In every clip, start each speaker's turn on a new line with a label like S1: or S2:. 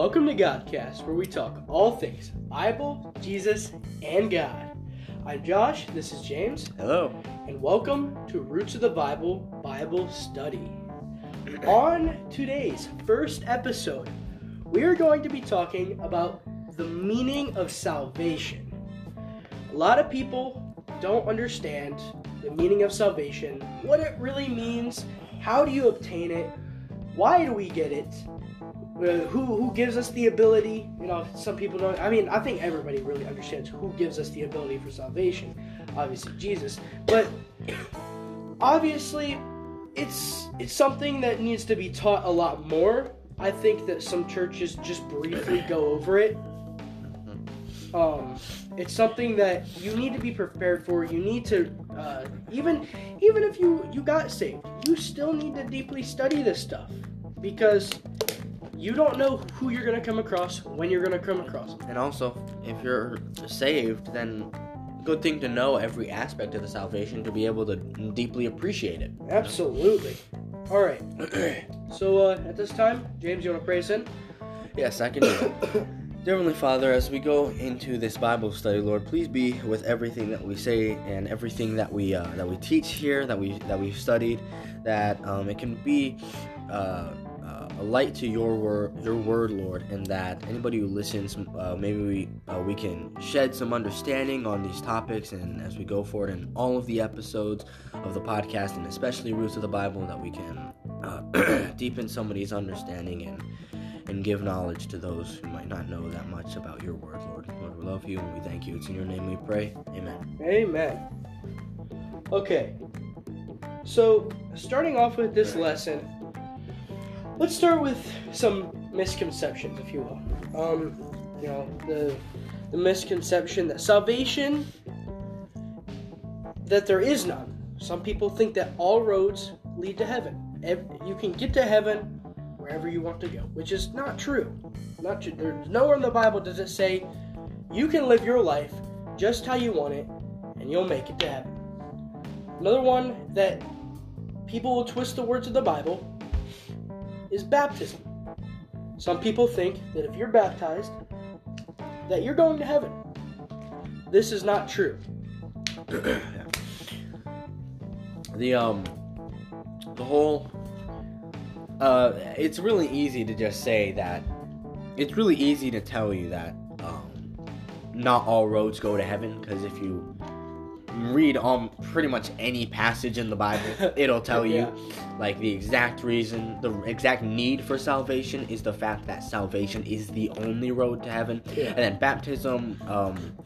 S1: Welcome to Godcast, where we talk all things Bible, Jesus, and God. I'm Josh, this is James,
S2: Hello.
S1: and welcome to Roots of the Bible Bible Study. On today's first episode, we are going to be talking about the meaning of salvation. A lot of people don't understand the meaning of salvation, what it really means, how do you obtain it, why do we get it, who who gives us the ability? You know, some people don't. I mean, I think everybody really understands who gives us the ability for salvation. Obviously, Jesus. But obviously, it's it's something that needs to be taught a lot more. I think that some churches just briefly go over it. Um, it's something that you need to be prepared for. You need to uh, even even if you you got saved, you still need to deeply study this stuff because you don't know who you're going to come across when you're going to come across.
S2: And also, if you're saved, then good thing to know every aspect of the salvation to be able to deeply appreciate it.
S1: Absolutely. All right. so uh, at this time, James, you want to pray us in?
S2: Yes, I can do. Dear Heavenly Father, as we go into this Bible study, Lord, please be with everything that we say and everything that we uh, that we teach here, that we that we've studied, that um, it can be uh, a light to your word, your word, Lord, and that anybody who listens, uh, maybe we uh, we can shed some understanding on these topics, and as we go forward in all of the episodes of the podcast, and especially Roots of the Bible, that we can uh, deepen somebody's understanding and and give knowledge to those who might not know that much about your word, Lord. Lord, we love you and we thank you. It's in your name we pray. Amen.
S1: Amen. Okay. So, starting off with this lesson, let's start with some misconceptions, if you will. Um, you know, the the misconception that salvation that there is none. Some people think that all roads lead to heaven. You can get to heaven wherever you want to go, which is not true. Not true. There's nowhere in the Bible does it say you can live your life just how you want it and you'll make it to heaven. Another one that people will twist the words of the Bible is baptism. Some people think that if you're baptized, that you're going to heaven. This is not true.
S2: the um the whole uh it's really easy to just say that it's really easy to tell you that um not all roads go to heaven because if you read on pretty much any passage in the bible it'll tell you like the exact reason the exact need for salvation is the fact that salvation is the only road to heaven
S1: Yeah.
S2: and then baptism um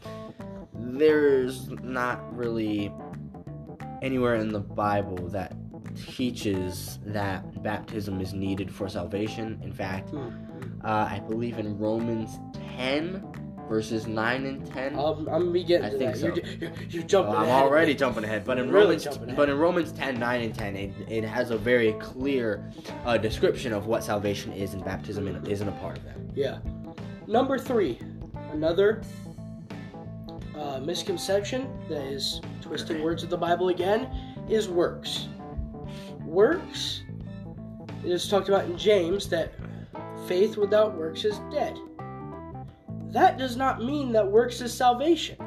S2: there's not really anywhere in the Bible that teaches that baptism is needed for salvation. In fact,
S1: Hmm.
S2: uh, I believe in Romans 10, verses 9 and 10.
S1: I'm, I'm gonna be getting
S2: I
S1: to
S2: think
S1: that.
S2: so.
S1: You're, you're, you're jumping
S2: Well, I'm
S1: ahead.
S2: already jumping ahead, but in
S1: Really
S2: Romans, but in Romans 10, 9 and 10, it, it has a very clear uh, description of what salvation is, and baptism isn't a part of that.
S1: Yeah. Number three, another uh, misconception that is twisting words of the Bible again is works. Works it is talked about in James that faith without works is dead. That does not mean that works is salvation.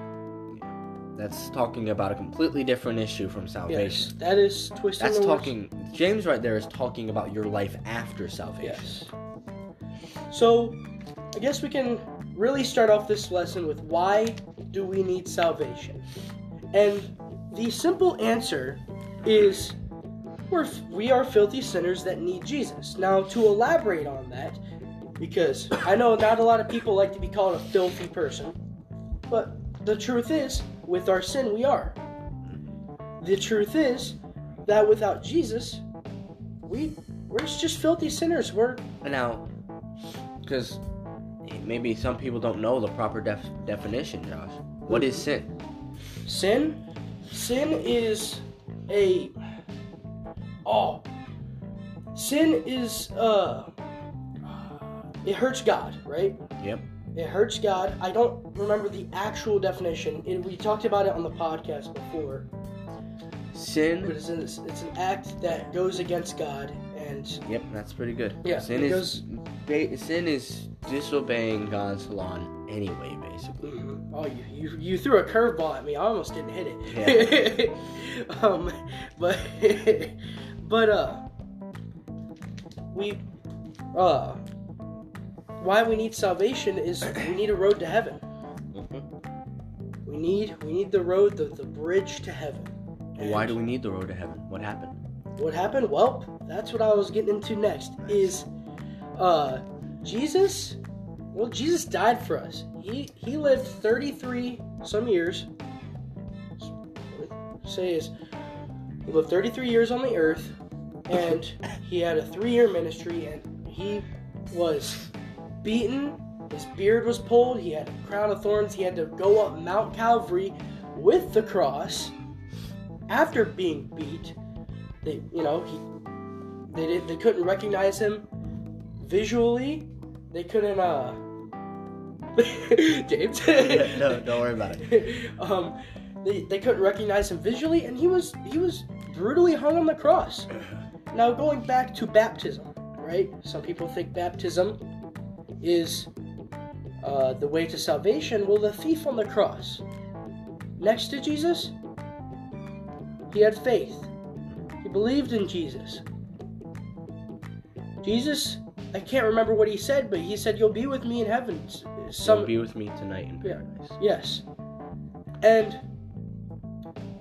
S2: That's talking about a completely different issue from
S1: Yes,
S2: salvation.
S1: that is twisting
S2: That's
S1: the words-
S2: talking. James right there is talking about your life after salvation.
S1: Yes. So, I guess we can really start off this lesson with why do we need salvation? And the simple answer is we're, we are filthy sinners that need Jesus. Now, to elaborate on that, because I know not a lot of people like to be called a filthy person, but the truth is, with our sin, we are. The truth is that without Jesus, we we're just filthy sinners. We're
S2: now, because maybe some people don't know the proper def- definition, Josh. What is sin?
S1: Sin? Sin is a oh sin is uh it hurts God, right?
S2: Yep.
S1: It hurts God. I don't remember the actual definition. It, we talked about it on the podcast before. But
S2: Sin.
S1: it's an, it's an act that goes against God and
S2: Yep, that's pretty good.
S1: Yeah,
S2: Sin is ba- sin is disobeying God's law anyway, basically.
S1: Mhm. Oh, you, you you threw a curveball at me. I almost didn't hit it. Yeah. um, but but uh, we uh, why we need salvation is we need a road to heaven.
S2: Mhm.
S1: We need we need the road, the, the bridge to heaven.
S2: Why do we need the road to heaven? What happened?
S1: What happened? Well, that's what I was getting into next. Is uh Jesus? Well, Jesus died for us. He he lived 33 some years. Say is he lived 33 years on the earth, and he had a three-year ministry, and he was beaten. His beard was pulled. He had a crown of thorns. He had to go up Mount Calvary with the cross after being beat they you know he they did they couldn't recognize him visually they couldn't uh James
S2: no, don't worry about
S1: it um they, they couldn't recognize him visually and he was he was brutally hung on the cross now going back to baptism right some people think baptism is uh, the way to salvation well the thief on the cross next to jesus he had faith he believed in Jesus. Jesus, I can't remember what he said, but he said, "You'll be with me in heaven." Some
S2: You'll be with me tonight in
S1: Yeah.
S2: paradise.
S1: yes, and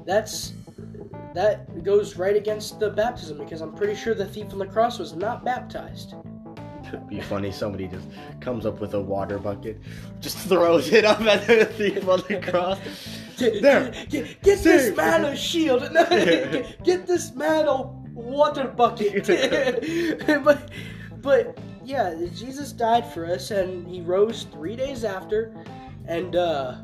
S1: that's that goes right against the baptism because I'm pretty sure the thief on the cross was not baptized.
S2: It'd be funny. Somebody just comes up with a water bucket, just throws it up at the thief on the cross.
S1: Get,
S2: There.
S1: get, get this
S2: Save.
S1: man a shield. get, get this man a water bucket. but, but yeah, Jesus died for us, and he rose three days after, and uh,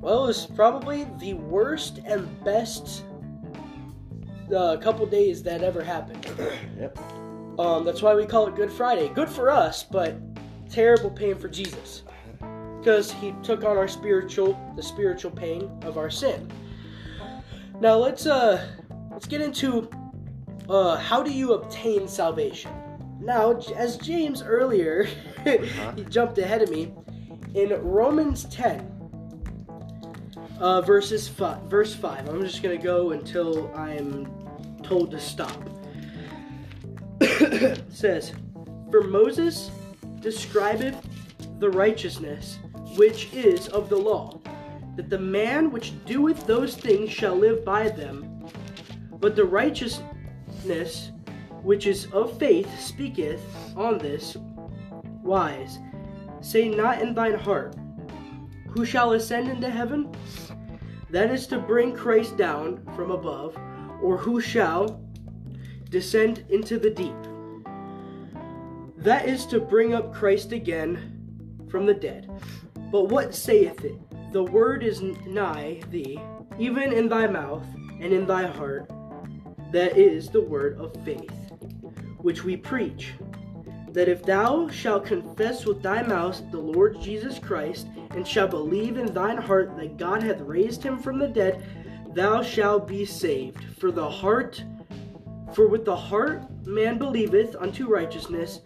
S1: well, it was probably the worst and best uh, couple days that ever happened.
S2: Yep.
S1: Um, that's why we call it Good Friday. Good for us, but terrible pain for Jesus, because he took on our spiritual, the spiritual pain of our sin. Now let's uh, let's get into uh, how do you obtain salvation? Now, as James earlier, he jumped ahead of me in Romans ten. Uh, verses five, verse five. I'm just gonna go until I'm told to stop. Says, For Moses describeth the righteousness which is of the law, that the man which doeth those things shall live by them. But the righteousness which is of faith speaketh on this wise. Say not in thine heart, Who shall ascend into heaven? That is to bring Christ down from above, or who shall descend into the deep? That is to bring up Christ again from the dead. But what saith it? The word is nigh thee, even in thy mouth and in thy heart. That is the word of faith, which we preach. That if thou shalt confess with thy mouth the Lord Jesus Christ, and shalt believe in thine heart that God hath raised him from the dead, thou shalt be saved. For the heart, for with the heart man believeth unto righteousness,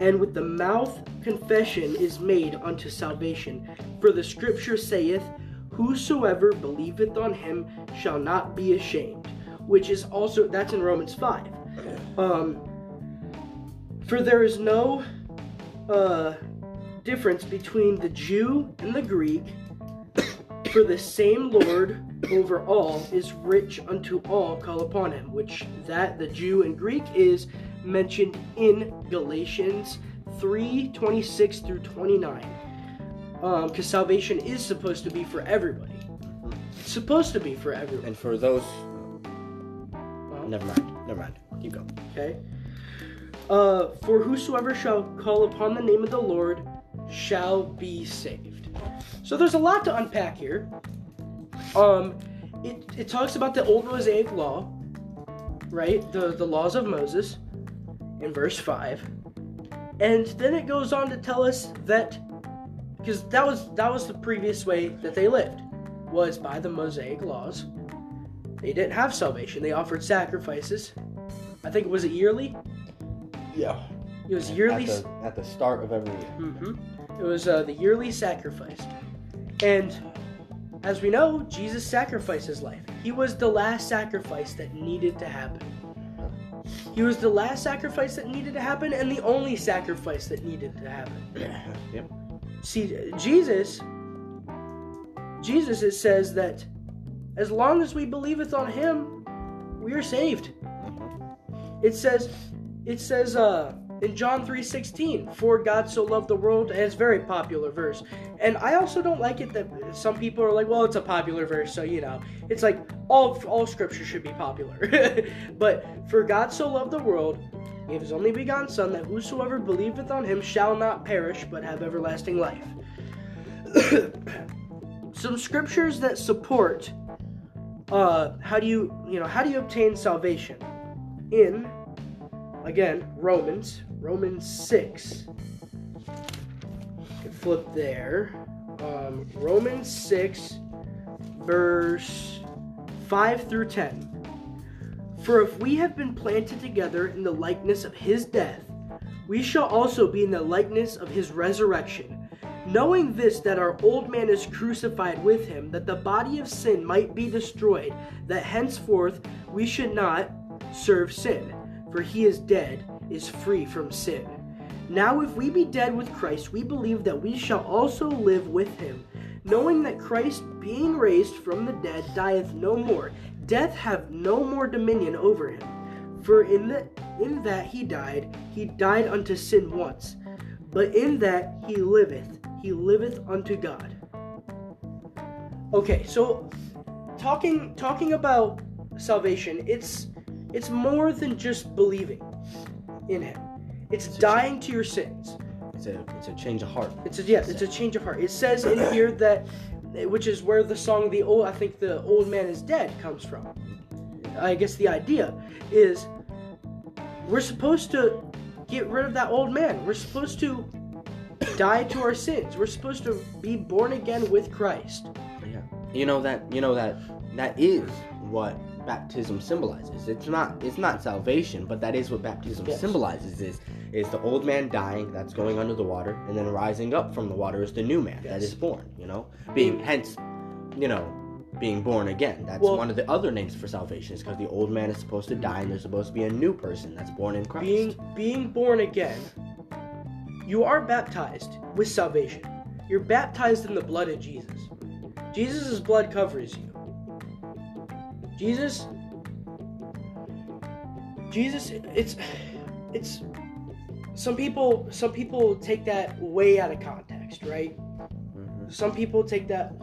S1: and with the mouth confession is made unto salvation. For the scripture saith, Whosoever believeth on him shall not be ashamed. Which is also that's in Romans 5. Um for there is no uh difference between the Jew and the Greek, for the same Lord over all is rich unto all call upon him, which that the Jew and Greek is mentioned in Galatians 3 26 through 29. Um, because salvation is supposed to be for everybody. It's supposed to be for everyone.
S2: And for those,
S1: Well,
S2: never mind. Never mind. Keep going.
S1: Okay. Uh, for whosoever shall call upon the name of the Lord shall be saved. So there's a lot to unpack here. Um, it, it talks about the old Mosaic law, right? The the laws of Moses in verse five, and then it goes on to tell us that because that was that was the previous way that they lived was by the Mosaic laws. They didn't have salvation. They offered sacrifices. I think it was it yearly?
S2: Yeah.
S1: It was
S2: At
S1: yearly.
S2: the, at the start of every year.
S1: hmm It was uh, the yearly sacrifice, and as we know, Jesus sacrificed his life. He was the last sacrifice that needed to happen. He was the last sacrifice that needed to happen, and the only sacrifice that needed to happen.
S2: yep.
S1: See, Jesus, Jesus, it says that as long as we believeth on Him, we are saved. It says, it says, uh, in John three sixteen, for God so loved the world, and it's very popular verse. And I also don't like it that some people are like, well, it's a popular verse, so you know, it's like all all scripture should be popular. but for God so loved the world, he gave his only begotten Son, that whosoever believeth on him shall not perish, but have everlasting life. Some scriptures that support uh, how do you you know how do you obtain salvation? In again Romans Romans six. Can flip there. Um, Romans six, verse five through ten. For if we have been planted together in the likeness of his death, we shall also be in the likeness of his resurrection. Knowing this, that our old man is crucified with him, that the body of sin might be destroyed, that henceforth we should not serve sin, for he is dead, is free from sin. Now, if we be dead with Christ, we believe that we shall also live with him, knowing that Christ, being raised from the dead, dieth no more. Death hath no more dominion over him. For in, the, in that he died, he died unto sin once, but in that he liveth, he liveth unto God. Okay, so talking talking about salvation, it's it's more than just believing in him. It's
S2: It's
S1: dying to your sins.
S2: It's a it's a change of heart.
S1: It's a yes, it's a change of heart. It says in here that which is where the song the old I think the old man is dead comes from. I guess the idea is we're supposed to get rid of that old man. We're supposed to die to our sins. We're supposed to be born again with Christ.
S2: Yeah. You know that you know that that is what baptism symbolizes. It's not it's not salvation, but that is what baptism
S1: Yes.
S2: symbolizes is is the old man dying that's going under the water and then rising up from the water is the new man that
S1: Yes.
S2: is born, you know? Being mm. hence, you know, being born again. That's
S1: Well-
S2: one of the other names for salvation is because the old man is supposed to die and there's supposed to be a new person that's born in Christ.
S1: Being being born again, you are baptized with salvation. You're baptized in the blood of Jesus. Jesus' blood covers you. Jesus Jesus it's it's some people some people take that way out of context, right?
S2: Mhm.
S1: Some people take that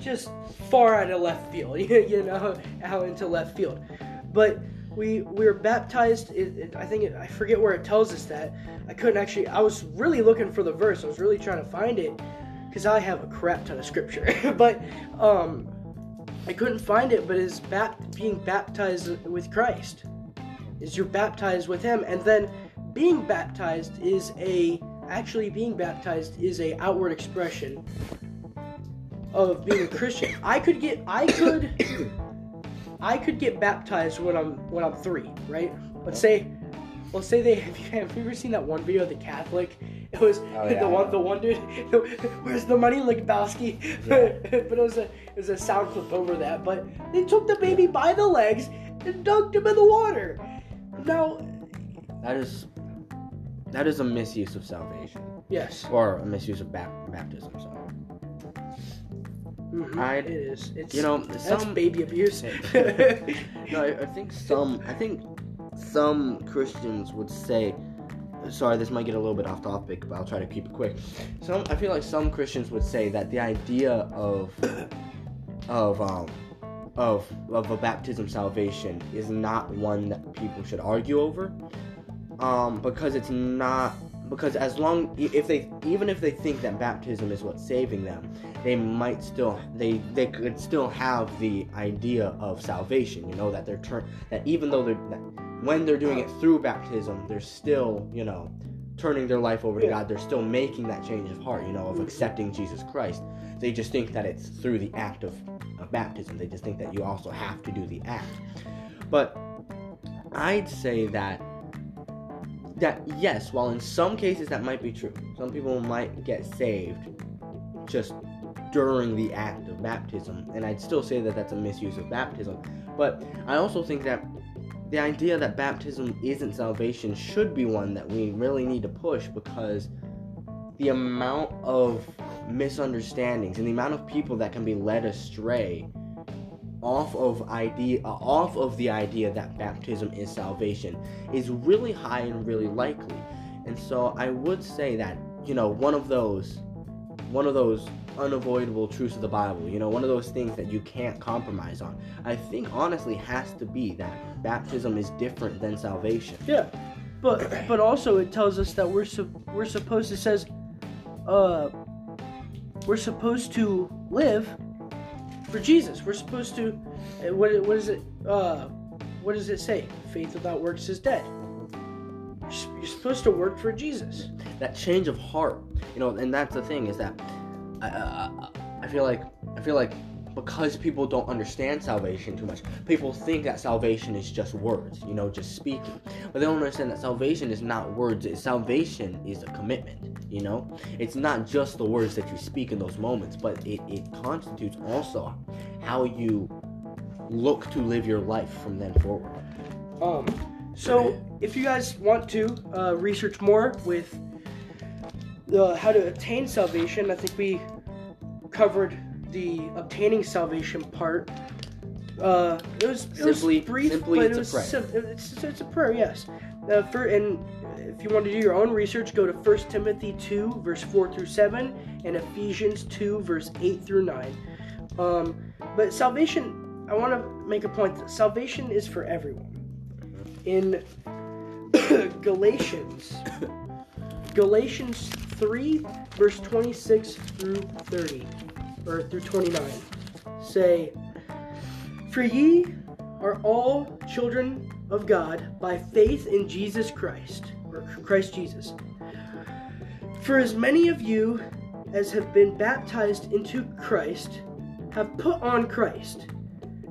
S1: just far out of left field, you know, out into left field. But we we were baptized. It, it, I think it, I forget where it tells us that. I couldn't actually. I was really looking for the verse. I was really trying to find it because I have a crap ton of scripture. but um, I couldn't find it. But is bap- being baptized with Christ is you're baptized with Him, and then being baptized is a actually being baptized is a outward expression of being a Christian. I could get I could I could get baptized when I'm when I'm three, right? Let's say let's say they have you, have you ever seen that one video of the Catholic? It was
S2: Oh, yeah,
S1: the one the one dude where's the money Lebowski?
S2: Yeah.
S1: but it was a it was a sound clip over that. But they took the baby by the legs and dunked him in the water. Now
S2: That is that is a misuse of salvation.
S1: yes.
S2: Or a misuse of bap- baptism, sorry.
S1: Mhm,
S2: I-
S1: it is. It's
S2: You know, some
S1: baby abuse.
S2: no, I, I think some. I think some Christians would say. Sorry, this might get a little bit off topic, but I'll try to keep it quick. Some, I feel like some Christians would say that the idea of, of um, of of a baptism salvation is not one that people should argue over, um, because it's not because as long if they even if they think that baptism is what's saving them, they might still they they could still have the idea of salvation you know that they're turn that even though they're that when they're doing it through baptism they're still you know turning their life over to god they're still making that change of heart you know of accepting jesus christ. They just think that it's through the act of, of baptism. They just think that you also have to do the act. But i'd say that that yes, while in some cases that might be true, some people might get saved just during the act of baptism, and I'd still say that that's a misuse of baptism. But I also think that the idea that baptism isn't salvation should be one that we really need to push because the amount of misunderstandings and the amount of people that can be led astray off of idea uh, off of the idea that baptism is salvation is really high and really likely. And so I would say that, you know, one of those one of those unavoidable truths of the Bible, you know, one of those things that you can't compromise on. I think honestly has to be that baptism is different than salvation.
S1: Yeah. But but also it tells us that we're su- we're supposed to says uh we're supposed to live for Jesus. We're supposed to uh, what what is it uh what does it say? Faith without works is dead. You're supposed to work for Jesus.
S2: that change of heart you know and that's the thing is that I, I feel like i feel like because people don't understand salvation too much. People think that salvation is just words you know just speaking. But they don't understand that salvation is not words. It's, salvation is a commitment you know? It's not just the words that you speak in those moments but it, it constitutes also how you look to live your life from then forward.
S1: Um, so if you guys want to uh, research more with uh, how to attain salvation, I think we covered the obtaining salvation part. Uh, it was it
S2: Simply-
S1: was brief,
S2: simply
S1: but
S2: it's
S1: it
S2: a prayer.
S1: sim- it's, it's a prayer, yes. Uh, for and if you want to do your own research, go to 1 Timothy 2 verse 4 through 7 and Ephesians 2 verse 8 through 9. Um, but salvation, I want to make a point that salvation is for everyone. In Galatians, Galatians 3 verse 26 through 30 or through 29 say, For ye are all children of God by faith in Jesus Christ, or Christ Jesus. For as many of you as have been baptized into Christ have put on Christ.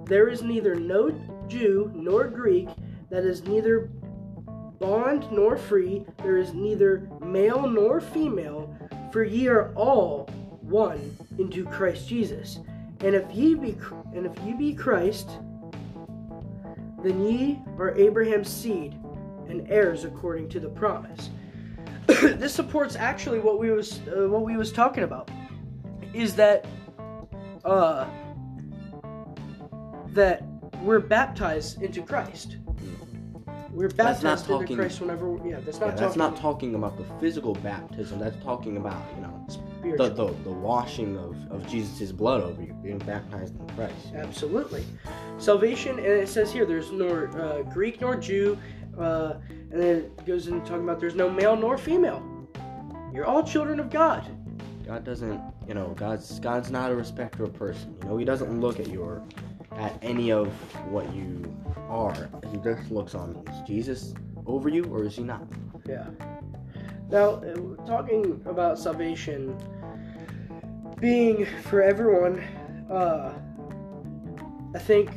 S1: There is neither no Jew nor Greek, that is neither bond nor free, there is neither male nor female, for ye are all one into Christ Jesus. And if ye be and if ye be Christ, then ye are Abraham's seed and heirs according to the promise. this supports actually what we was uh, what we was talking about is that uh that we're baptized into Christ. We're
S2: That's not
S1: baptized into Christ whenever yeah, that's not
S2: Yeah,
S1: talking
S2: that's not talking about the physical baptism. That's talking about you know
S1: spiritual.
S2: the, the washing of, of Jesus' blood over you, being baptized in Christ.
S1: Absolutely. Salvation, and it says here there's nor uh, Greek nor Jew, uh, and then it goes into talking about there's no male nor female. You're all children of God.
S2: God doesn't, you know, God's God's not a respecter of person. You know, He doesn't look at your at any of what you are. He just looks on is Jesus over you or is He not?
S1: Yeah. Now, uh, talking about salvation being for everyone, uh, I think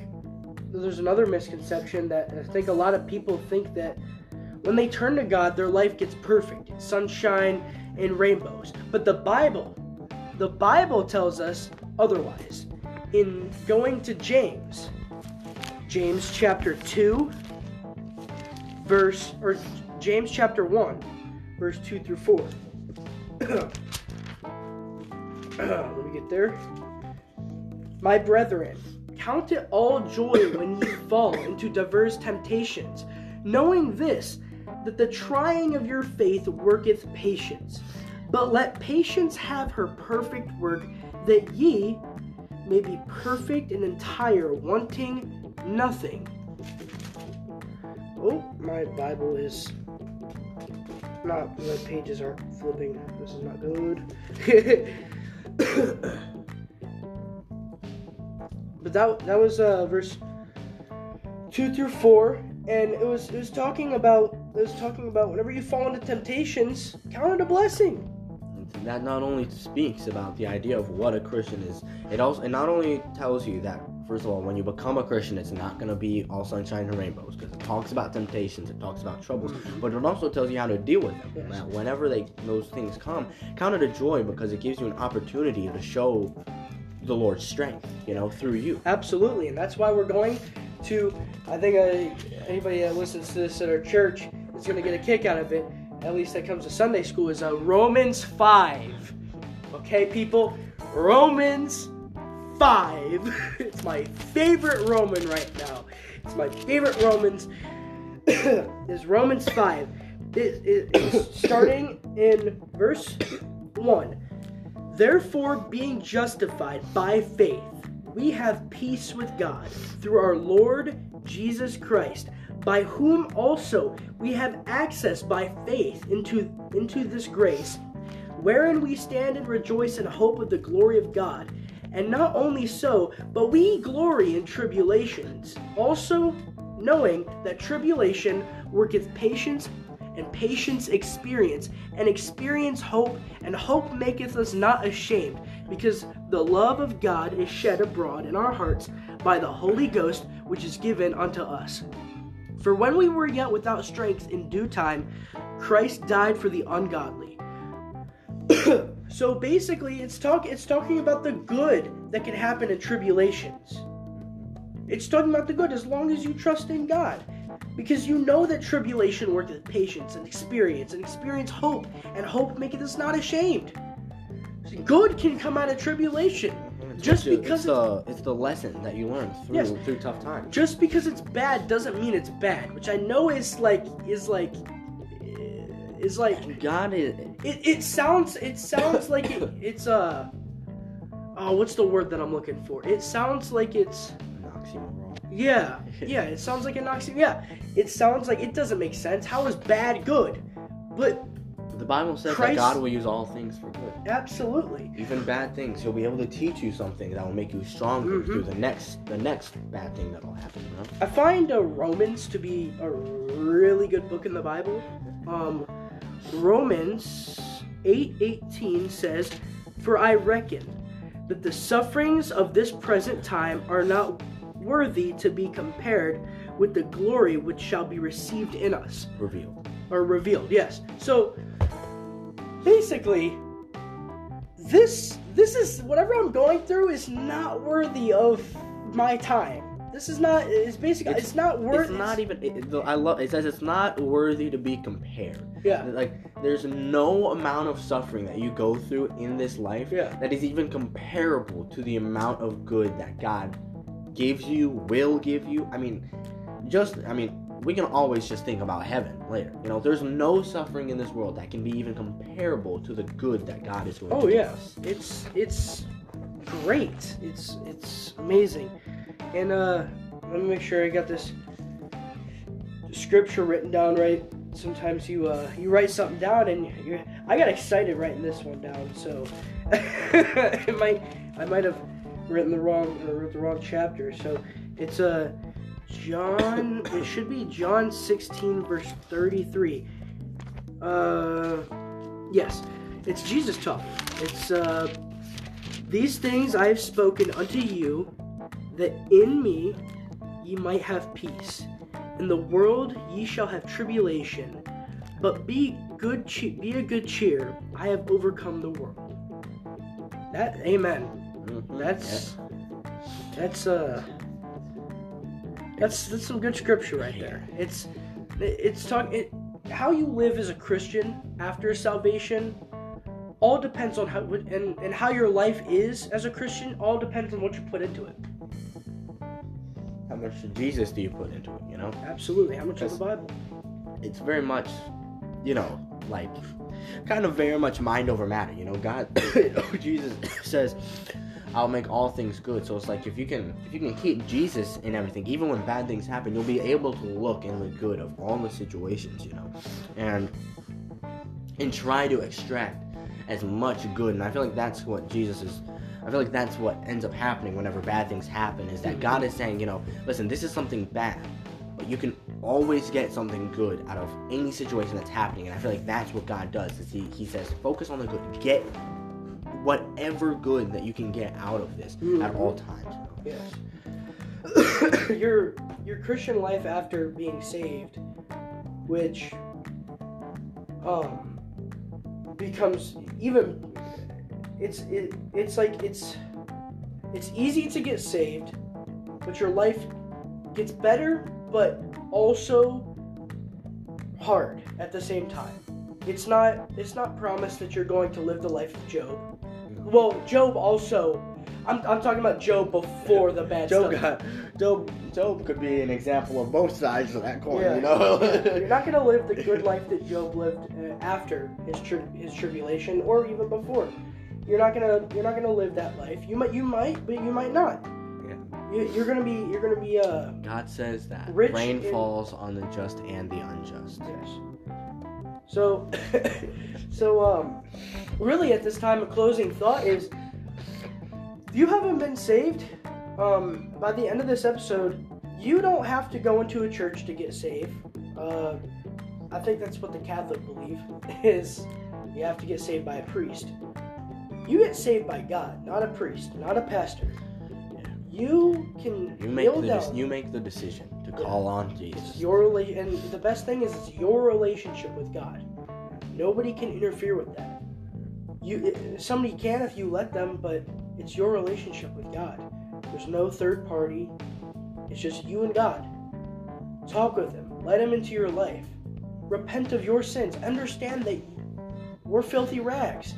S1: there's another misconception that I think a lot of people think that when they turn to God, their life gets perfect, sunshine and rainbows. But the Bible, the Bible tells us otherwise. In going to James, James chapter 2, verse, or James chapter 1, verse 2 through 4. Let me get there. My brethren, count it all joy when ye fall into diverse temptations, knowing this, that the trying of your faith worketh patience. But let patience have her perfect work, that ye may be perfect and entire, wanting nothing. Oh, my Bible is not, the pages aren't flipping. This is not good. but that that was uh, verse two through four, and it was it was talking about it was talking about whenever you fall into temptations, count it a blessing.
S2: That not only speaks about the idea of what a Christian is, it also it not only tells you that first of all, when you become a Christian, it's not going to be all sunshine and rainbows because it talks about temptations, it talks about troubles, but it also tells you how to deal with them.
S1: Yes.
S2: That whenever they those things come, count it a joy because it gives you an opportunity to show the Lord's strength, you know, through you.
S1: Absolutely, and that's why we're going to. I think uh, anybody that listens to this at our church is going to get a kick out of it. At least that comes to Sunday school. Is uh, Romans five. Okay, people, Romans five. it's my favorite Roman right now. It's my favorite Romans. is Romans five. It, it, it's starting in verse one. Therefore, being justified by faith, we have peace with God through our Lord Jesus Christ, by whom also we have access by faith into, into this grace, wherein we stand and rejoice in hope of the glory of God. And not only so, but we glory in tribulations, also knowing that tribulation worketh patience, and patience experience, and experience hope, and hope maketh us not ashamed, because the love of God is shed abroad in our hearts by the Holy Ghost, which is given unto us. For when we were yet without strength, in due time, Christ died for the ungodly. so basically, it's talk it's talking about the good that can happen in tribulations. It's talking about the good as long as you trust in God. Because you know that tribulation worketh patience and experience, and experience hope, and hope maketh us not ashamed. Good can come out of tribulation.
S2: It's
S1: Just because
S2: it's the it's the lesson that you learn through
S1: Yes.
S2: through tough times.
S1: Just because it's bad doesn't mean it's bad, which I know is like is like is like
S2: God is
S1: it, it sounds it sounds like it, it's a. oh what's the word that I'm looking for? It sounds like it's
S2: an oxymoron.
S1: yeah yeah it sounds like an oxy yeah it sounds like it doesn't make sense. How is bad good? But
S2: The Bible says
S1: Christ-
S2: that God will use all things for good.
S1: absolutely
S2: Even bad things, He'll be able to teach you something that will make you stronger
S1: Mhm.
S2: through the next the next bad thing that'll happen. You know?
S1: I find uh, Romans to be a really good book in the Bible. Um, Romans 8:18 says, "For I reckon that the sufferings of this present time are not worthy to be compared with the glory which shall be received in us
S2: Revealed.
S1: or revealed." Yes. So basically this this is whatever I'm going through is not worthy of my time. This is not it's basically it's,
S2: It's-
S1: not worth
S2: It's not even. It, I love. It says it's not worthy to be compared.
S1: Yeah.
S2: Like there's no amount of suffering that you go through in this life
S1: Yeah.
S2: that is even comparable to the amount of good that God gives you, will give you. I mean, just I mean, we can always just think about heaven later. You know, there's no suffering in this world that can be even comparable to the good that God is going
S1: Oh
S2: to give
S1: yeah,
S2: us.
S1: it's it's great. It's it's amazing. And uh, let me make sure I got this scripture written down right. Sometimes you uh you write something down and you I got excited writing this one down, so it might I might have written the wrong or wrote the wrong chapter. So it's uh John. it should be John 16 verse 33. Uh, yes, it's Jesus talking. It's uh, these things I have spoken unto you, that in me ye might have peace. In the world ye shall have tribulation, but be good che- be a good cheer. I have overcome the world. That amen.
S2: Mhm.
S1: That's that's uh that's that's some good scripture right there. It's it's talking it, how you live as a Christian after salvation all depends on how and, and how your life is as a Christian all depends on what you put into it.
S2: How much Jesus do you put into it? You know.
S1: Absolutely. How much of the Bible?
S2: it's very much, you know, like kind of very much mind over matter. You know, God, Jesus says, "I'll make all things good." So it's like if you can, if you can keep Jesus in everything, even when bad things happen, you'll be able to look in the good of all the situations. You know, and and try to extract as much good. And I feel like that's what Jesus is. I feel like that's what ends up happening whenever bad things happen. Is that God is saying, you know, listen, this is something bad, but you can always get something good out of any situation that's happening. And I feel like that's what God does. Is he, he says, focus on the good. Get whatever good that you can get out of this at all times.
S1: Yes. your your Christian life after being saved, which um becomes even it's it, it's like it's it's easy to get saved, but your life gets better, but also hard at the same time. It's not it's not promised that you're going to live the life of Job. Well, Job also I'm, I'm talking about Job before the bad
S2: Job
S1: stuff.
S2: got Job. Job could be an example of both sides of that coin.
S1: Yeah.
S2: You know.
S1: You're not gonna live the good life that Job lived uh, after his tri- his tribulation, or even before. You're not gonna you're not gonna live that life. You might you might, but you might not.
S2: Yeah.
S1: You, you're gonna be you're gonna be uh
S2: God says that
S1: Rich
S2: rain
S1: in-
S2: falls on the just and the unjust.
S1: yes. So so um really at this time a closing thought is if you haven't been saved um by the end of this episode you don't have to go into a church to get saved. Uh, I think that's what the Catholic believe is you have to get saved by a priest. You get saved by God, not a priest, not a pastor. You can
S2: You make the you make the decision to call on
S1: It's
S2: Jesus.
S1: your rela- and the best thing is it's your relationship with God. Nobody can interfere with that. You somebody can if you let them, but it's your relationship with God. There's no third party. It's just you and God. Talk with him. Let him into your life. Repent of your sins. Understand that we're filthy rags.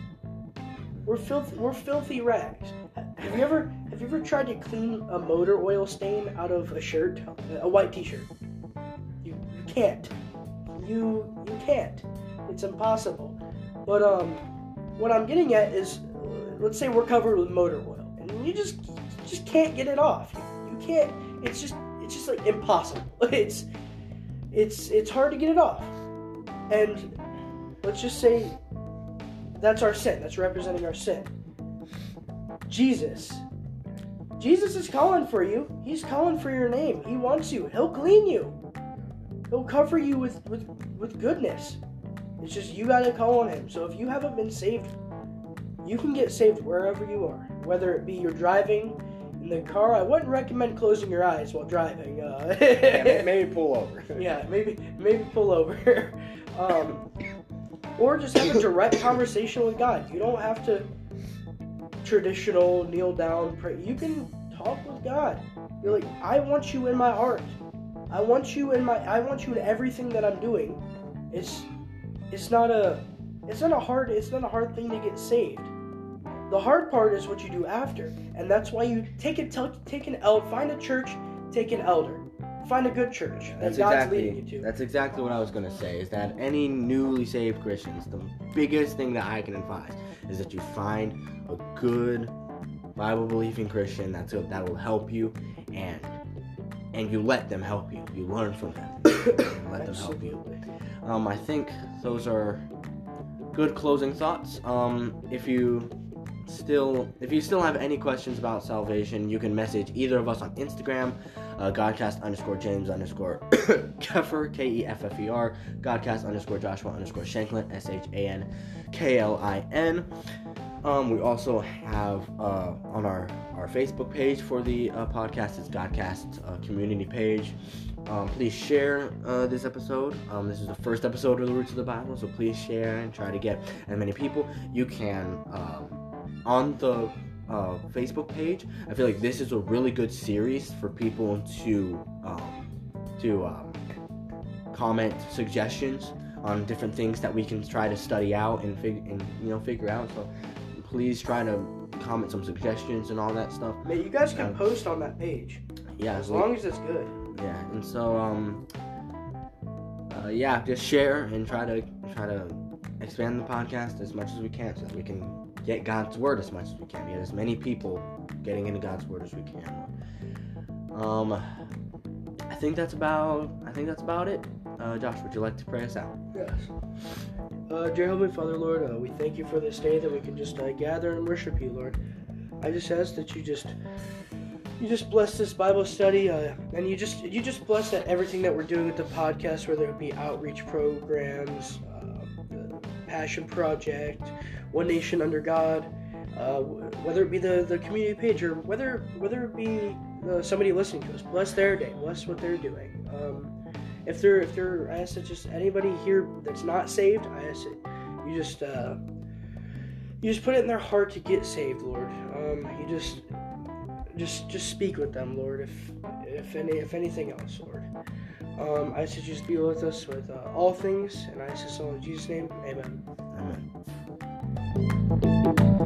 S1: We're filthy. We're filthy rags. Have you ever have you ever tried to clean a motor oil stain out of a shirt, a white T-shirt? You, you can't. You you can't. It's impossible. But um, what I'm getting at is, let's say we're covered with motor oil, and you just you just can't get it off. You, you can't. It's just it's just like impossible. It's it's it's hard to get it off. And let's just say that's our sin. That's representing our sin. Jesus. Jesus is calling for you. He's calling for your name. He wants you. He'll clean you. He'll cover you with, with, with goodness. It's just you gotta call on him. So if you haven't been saved, you can get saved wherever you are. Whether it be you're driving in the car, I wouldn't recommend closing your eyes while driving. Uh,
S2: Yeah, maybe pull over.
S1: yeah, maybe maybe pull over. um, or just have a direct conversation with God. You don't have to traditional kneel down pray. You can talk with God. You're like, I want you in my heart. I want you in my I want you in everything that I'm doing. It's it's not a it's not a hard it's not a hard thing to get saved. The hard part is what you do after, and that's why you take a take an el find a church, take an elder, find a good church that
S2: That's
S1: God's leading you
S2: exactly
S1: to.
S2: that's exactly what I was gonna say. Is that any newly saved Christians, the biggest thing that I can advise is that you find a good Bible believing Christian that's that will help you, and and you let them help you. You learn from them. let them help you. Um, I think those are good closing thoughts. Um, if you still if you still have any questions about salvation, you can message either of us on Instagram, uh, Godcast underscore James underscore Keffer K E F F E R, Godcast underscore Joshua underscore Shanklin S H A N K L I N. Um, we also have uh, on our, our Facebook page for the uh, podcast, it's Godcast uh, community page. Um, please share uh, this episode. Um, this is the first episode of the Roots of the Bible, so please share and try to get as many people. You can um, on the uh, Facebook page. I feel like this is a really good series for people to um, to um, comment suggestions on different things that we can try to study out and, fig- and you know figure out. So please try to comment some suggestions and all that stuff.
S1: Man, you guys can
S2: Um,
S1: post on that page
S2: Yeah,
S1: as long as it's good.
S2: yeah, and so um, uh, yeah, just share and try to try to expand the podcast as much as we can, so that we can get God's word as much as we can, get as many people getting into God's word as we can. Um, I think that's about I think that's about it. Uh, Josh, would you like to pray us out?
S1: Yes. Uh, dear Heavenly Father, Lord, uh, we thank you for this day that we can just uh, gather and worship you, Lord. I just ask that you just you just bless this Bible study, uh, and you just you just bless that everything that we're doing with the podcast, whether it be outreach programs, uh, Passion Project, One Nation Under God, uh, whether it be the, the community page or whether whether it be uh, somebody listening to us. Bless their day. Bless what they're doing. Um, if they're if they're, I ask that just anybody here that's not saved, I ask that you just uh, you just put it in their heart to get saved, Lord. Um, you just just just speak with them, Lord. If if any if anything else, Lord. Um, I ask just be with us with uh, all things, and I ask this all in Jesus' name. Amen.
S2: Amen. thank you